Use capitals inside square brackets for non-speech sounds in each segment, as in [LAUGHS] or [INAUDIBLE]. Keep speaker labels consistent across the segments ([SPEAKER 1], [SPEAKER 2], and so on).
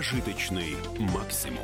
[SPEAKER 1] Прожиточный максимум.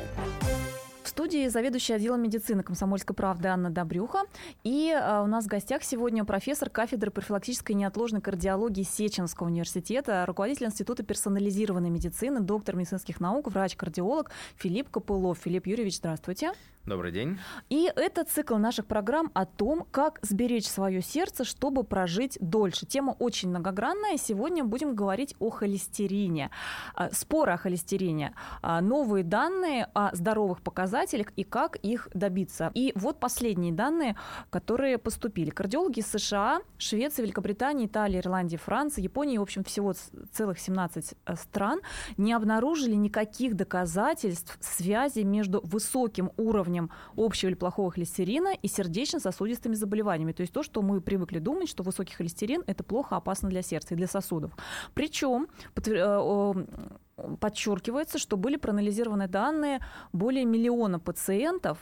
[SPEAKER 2] В студии заведующая отделом медицины комсомольской правды Анна Добрюха. И э, у нас в гостях сегодня профессор кафедры профилактической и неотложной кардиологии Сеченского университета, руководитель Института персонализированной медицины, доктор медицинских наук, врач-кардиолог Филипп Копылов. Филипп Юрьевич, здравствуйте.
[SPEAKER 3] Добрый день.
[SPEAKER 2] И это цикл наших программ о том, как сберечь свое сердце, чтобы прожить дольше. Тема очень многогранная. Сегодня будем говорить о холестерине. А, споры о холестерине. А, новые данные о здоровых показателях и как их добиться. И вот последние данные, которые поступили. Кардиологи США, Швеции, Великобритании, Италии, Ирландии, Франции, Японии, в общем, всего целых 17 э, стран, не обнаружили никаких доказательств связи между высоким уровнем уровнем общего или плохого холестерина и сердечно-сосудистыми заболеваниями. То есть то, что мы привыкли думать, что высокий холестерин – это плохо, опасно для сердца и для сосудов. Причем э, подчеркивается, что были проанализированы данные более миллиона пациентов,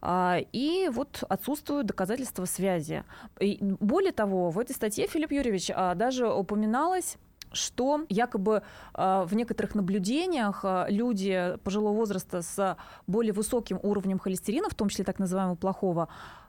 [SPEAKER 2] а, и вот отсутствуют доказательства связи. И более того, в этой статье, Филипп Юрьевич, а, даже упоминалось что якобы э, в некоторых наблюдениях э, люди пожилого возраста с более высоким уровнем холестерина, в том числе так называемого плохого,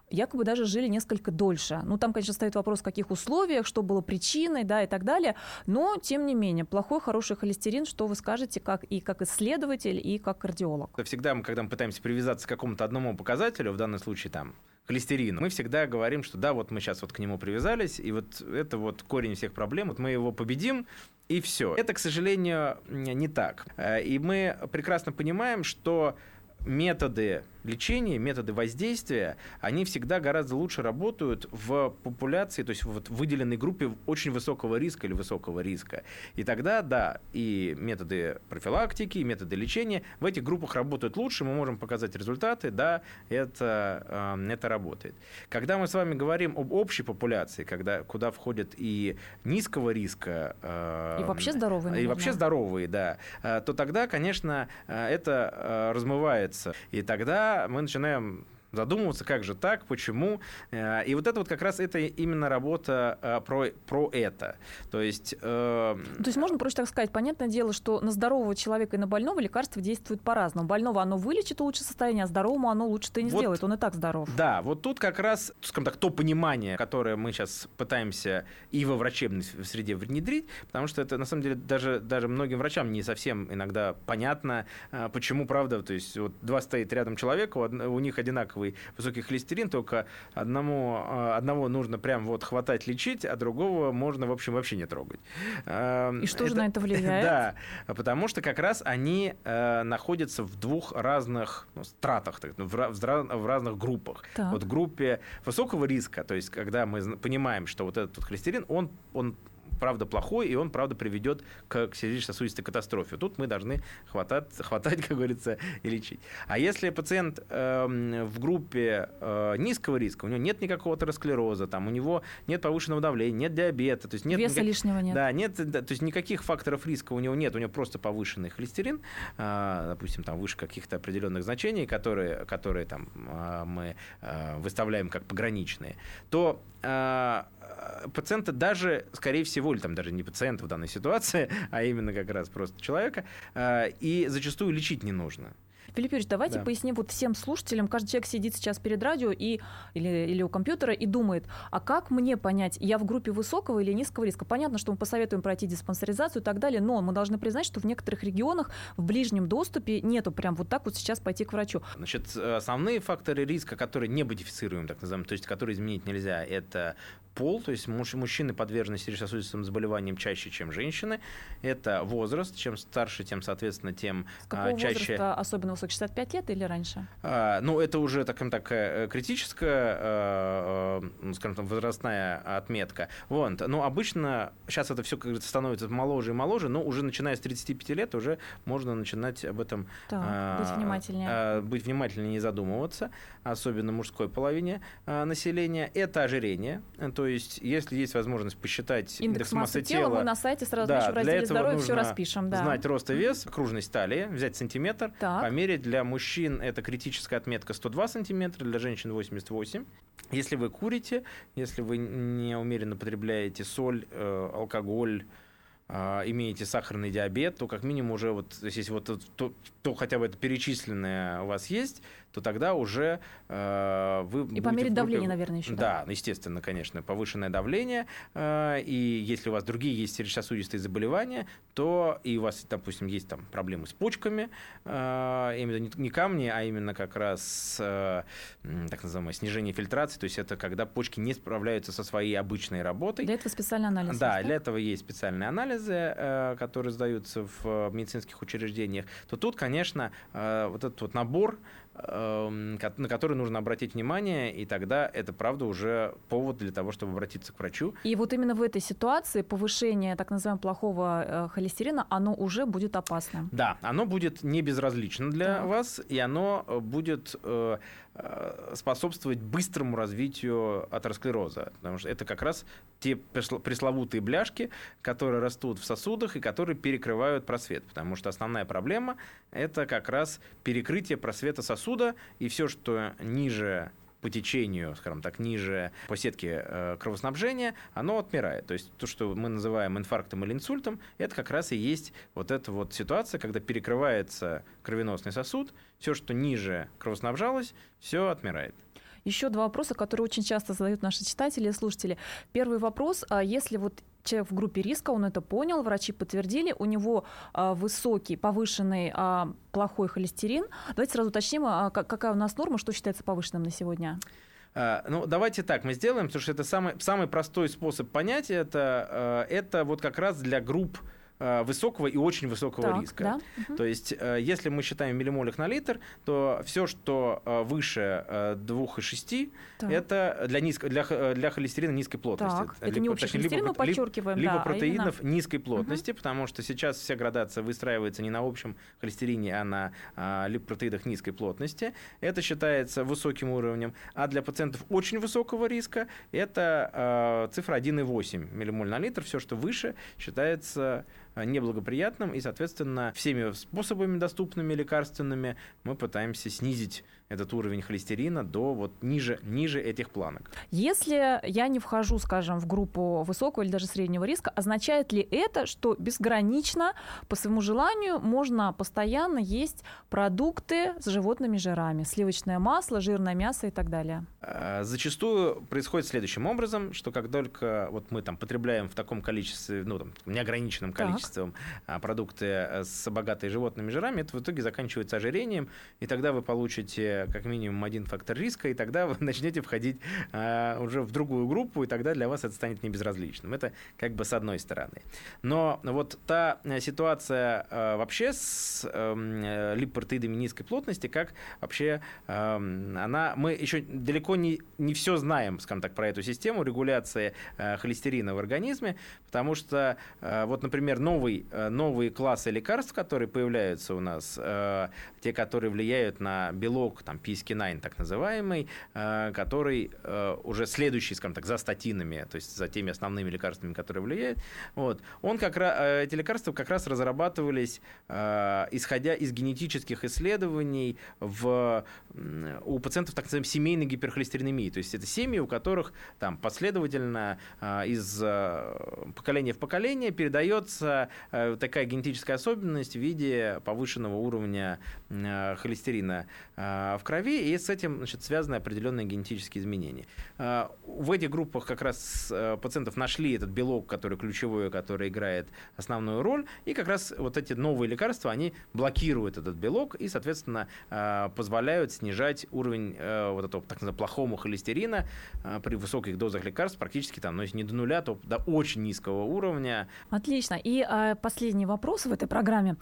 [SPEAKER 2] якобы даже жили несколько дольше. Ну, там, конечно, стоит вопрос, в каких условиях, что было причиной, да, и так далее. Но, тем не менее, плохой, хороший холестерин, что вы скажете, как и как исследователь, и как кардиолог?
[SPEAKER 3] Всегда мы, когда мы пытаемся привязаться к какому-то одному показателю, в данном случае там холестерину, мы всегда говорим, что да, вот мы сейчас вот к нему привязались, и вот это вот корень всех проблем, вот мы его победим, и все. Это, к сожалению, не так. Э, и мы прекрасно понимаем, что методы лечения, методы воздействия, они всегда гораздо лучше работают в популяции, то есть вот в выделенной группе очень высокого риска или высокого риска. И тогда, да, и методы профилактики, и методы лечения в этих группах работают лучше, мы можем показать результаты, да, это, э, это работает. Когда мы с вами говорим об общей популяции, когда, куда входят и низкого риска...
[SPEAKER 2] Э, и вообще здоровые,
[SPEAKER 3] наверное. И вообще здоровые, да, э, то тогда, конечно, это размывается. И тогда мы начинаем задумываться, как же так, почему. Э, и вот это вот как раз это именно работа э, про, про это. То есть... Э...
[SPEAKER 2] То есть можно проще так сказать, понятное дело, что на здорового человека и на больного лекарство действует по-разному. Больного оно вылечит улучшит состояние, а здоровому оно лучше-то и не вот, сделает, он и так здоров.
[SPEAKER 3] Да, вот тут как раз, скажем так, то понимание, которое мы сейчас пытаемся и во врачебной среде внедрить, потому что это, на самом деле, даже, даже многим врачам не совсем иногда понятно, э, почему, правда, то есть вот два стоит рядом человека, у них одинаковые одинаковый высокий холестерин, только одному, э, одного нужно прям вот хватать, лечить, а другого можно, в общем, вообще не трогать.
[SPEAKER 2] Эм, И что это, же на это влияет? [LAUGHS]
[SPEAKER 3] Да, потому что как раз они э, находятся в двух разных ну, стратах, в, в разных группах. Так. Вот в группе высокого риска, то есть когда мы понимаем, что вот этот холестерин, он, он правда плохой, и он, правда, приведет к сердечно-сосудистой катастрофе. Тут мы должны хватать, [LAUGHS] хватать, как говорится, и лечить. А если пациент э, в группе э, низкого риска, у него нет никакого атеросклероза, там, у него нет повышенного давления, нет диабета, то есть нет...
[SPEAKER 2] Веса никак... лишнего нет.
[SPEAKER 3] Да, нет, да, то есть никаких факторов риска у него нет, у него просто повышенный холестерин, э, допустим, там выше каких-то определенных значений, которые, которые там э, мы э, выставляем как пограничные, то э, пациента даже, скорее всего, или там даже не пациента в данной ситуации, а именно как раз просто человека, э, и зачастую лечить не нужно.
[SPEAKER 2] Филипп Юрьевич, давайте да. поясним вот всем слушателям. Каждый человек сидит сейчас перед радио и, или, или у компьютера и думает, а как мне понять, я в группе высокого или низкого риска? Понятно, что мы посоветуем пройти диспансеризацию и так далее, но мы должны признать, что в некоторых регионах в ближнем доступе нету прям вот так вот сейчас пойти к врачу.
[SPEAKER 3] Значит, основные факторы риска, которые не модифицируем, так называемые, то есть которые изменить нельзя, это пол, то есть мужчины подвержены сердечно-сосудистым заболеваниям чаще, чем женщины. Это возраст, чем старше, тем, соответственно, тем
[SPEAKER 2] С какого чаще... возраста особенно высокий? 65 лет или раньше?
[SPEAKER 3] А, ну, это уже, так, такая э, критическая, э, э, скажем так, возрастная отметка. Вот. Но обычно сейчас это все как становится моложе и моложе, но уже начиная с 35 лет уже можно начинать об этом
[SPEAKER 2] так, а, быть внимательнее.
[SPEAKER 3] А, быть внимательнее, не задумываться, особенно мужской половине а, населения. Это ожирение, то есть если есть возможность посчитать
[SPEAKER 2] индекс, индекс массы, массы тела, мы на сайте сразу да, в разделе здоровья все распишем. Да.
[SPEAKER 3] Знать рост и вес, окружность талии, взять сантиметр, так. померить. Для мужчин это критическая отметка 102 сантиметра, для женщин 88. Если вы курите, если вы неумеренно потребляете соль, э, алкоголь, э, имеете сахарный диабет, то как минимум уже вот, если вот то, то хотя бы это перечисленное у вас есть, то тогда уже э, вы
[SPEAKER 2] И померить давление, наверное, еще.
[SPEAKER 3] Да, да, естественно, конечно, повышенное давление. Э, и если у вас другие есть сердечно-сосудистые заболевания, то и у вас, допустим, есть там проблемы с почками, э, именно не камни, а именно как раз э, так называемое снижение фильтрации, то есть это когда почки не справляются со своей обычной работой.
[SPEAKER 2] Для этого специальный анализ.
[SPEAKER 3] Да, для этого есть специальные анализы, э, которые сдаются в медицинских учреждениях. То тут, конечно, э, вот этот вот набор на который нужно обратить внимание, и тогда это, правда, уже повод для того, чтобы обратиться к врачу.
[SPEAKER 2] И вот именно в этой ситуации повышение так называемого плохого э, холестерина, оно уже будет опасным.
[SPEAKER 3] Да, оно будет не безразлично для да. вас, и оно э, будет э, способствовать быстрому развитию атеросклероза, потому что это как раз те пресловутые бляшки, которые растут в сосудах и которые перекрывают просвет, потому что основная проблема – это как раз перекрытие просвета сосуда, и все, что ниже по течению, скажем так, ниже по сетке э, кровоснабжения, оно отмирает. То есть то, что мы называем инфарктом или инсультом, это как раз и есть вот эта вот ситуация, когда перекрывается кровеносный сосуд, все, что ниже кровоснабжалось, все отмирает.
[SPEAKER 2] Еще два вопроса, которые очень часто задают наши читатели и слушатели. Первый вопрос, а если вот человек в группе риска, он это понял, врачи подтвердили, у него а, высокий, повышенный а, плохой холестерин. Давайте сразу уточним, а, какая у нас норма, что считается повышенным на сегодня?
[SPEAKER 3] Ну, давайте так мы сделаем, потому что это самый, самый простой способ понять это. Это вот как раз для групп высокого и очень высокого так, риска. Да? Угу. То есть, э, если мы считаем миллимолях на литр, то все, что э, выше 2,6, это для, низко, для, для холестерина низкой плотности.
[SPEAKER 2] Так, это либо, не общий холестерин, либо, мы подчеркиваем.
[SPEAKER 3] Либо
[SPEAKER 2] да,
[SPEAKER 3] протеинов а низкой плотности, угу. потому что сейчас вся градация выстраивается не на общем холестерине, а на а, липопротеидах низкой плотности. Это считается высоким уровнем. А для пациентов очень высокого риска это а, цифра 1,8 миллимоль на литр. Все, что выше, считается Э, неблагоприятным, и, соответственно, всеми способами доступными лекарственными мы пытаемся снизить этот уровень холестерина до вот ниже, ниже этих планок.
[SPEAKER 2] Если я не вхожу, скажем, в группу высокого или даже среднего риска, означает ли это, что безгранично по своему желанию можно постоянно есть продукты с животными жирами, сливочное масло, жирное мясо и так далее?
[SPEAKER 3] Э, зачастую происходит следующим образом, что как только вот мы там потребляем в таком количестве, ну там неограниченном количестве так. продукты э, с богатой животными жирами, это в итоге заканчивается ожирением, и тогда вы получите как минимум один фактор риска, и тогда вы [LAUGHS] начнете входить а, уже в другую группу, и тогда для вас это станет небезразличным. Это как бы с одной стороны. Но вот та э, ситуация а, вообще с а, липопротеидами низкой плотности, как вообще а, она... Мы еще далеко не, не все знаем, скажем так, про эту систему регуляции а, холестерина в организме, потому что а, вот, например, новый, новые классы лекарств, которые появляются у нас, а, те, которые влияют на белок, там PSK9 так называемый, э, который э, уже следующий, скажем так, за статинами, то есть за теми основными лекарствами, которые влияют, вот, он как раз, э, эти лекарства как раз разрабатывались, исходя из генетических исследований в, у пациентов так называемой семейной гиперхолестеринемии, то есть это семьи, у которых там последовательно из поколения в поколение передается такая генетическая особенность в виде повышенного уровня холестерина в крови, и с этим значит, связаны определенные генетические изменения. А, в этих группах как раз э, пациентов нашли этот белок, который ключевой, который играет основную роль, и как раз вот эти новые лекарства, они блокируют этот белок и, соответственно, а, позволяют снижать уровень э, вот этого так называемого плохого холестерина а, при высоких дозах лекарств практически там, ну, если не до нуля, то до очень низкого уровня.
[SPEAKER 2] Отлично. И а, последний вопрос в этой программе.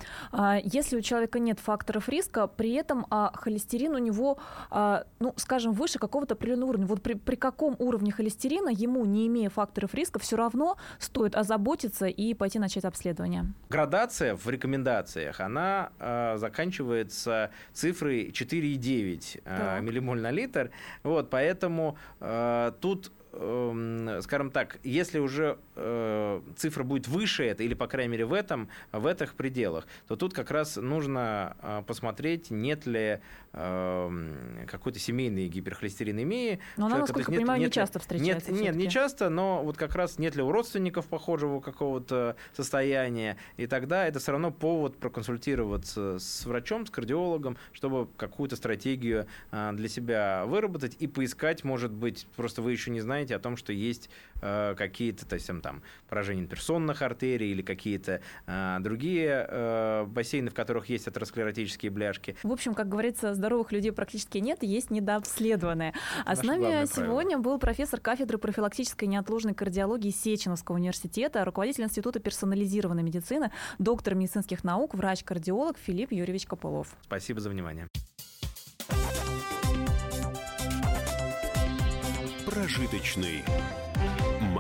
[SPEAKER 2] Если у человека нет факторов риска, при этом холестерин у него, а, ну, скажем, выше какого-то определенного уровня. Вот при, при каком уровне холестерина ему, не имея факторов риска, все равно стоит озаботиться и пойти начать обследование?
[SPEAKER 3] Градация в рекомендациях, она э, заканчивается цифрой 4,9 э, миллимоль на литр. Вот, поэтому э, тут Эм, скажем так, если уже э, цифра будет выше это, или, по крайней мере, в этом, в этих пределах, то тут как раз нужно э, посмотреть, нет ли какой-то семейной гиперхолестеринемии.
[SPEAKER 2] Но она, насколько я понимаю, не часто встречается.
[SPEAKER 3] Нет, нет, не часто, но вот как раз нет ли у родственников похожего какого-то состояния, и тогда это все равно повод проконсультироваться с врачом, с кардиологом, чтобы какую-то стратегию э, для себя выработать и поискать, может быть, просто вы еще не знаете о том, что есть какие-то, то есть там поражения интерсонных артерий или какие-то э, другие э, бассейны, в которых есть атеросклеротические бляшки.
[SPEAKER 2] В общем, как говорится, здоровых людей практически нет, есть недообследованные. А с нами сегодня был профессор кафедры профилактической неотложной кардиологии Сеченовского университета, руководитель Института персонализированной медицины, доктор медицинских наук, врач-кардиолог Филипп Юрьевич Копылов.
[SPEAKER 3] Спасибо за внимание.
[SPEAKER 1] Прожиточный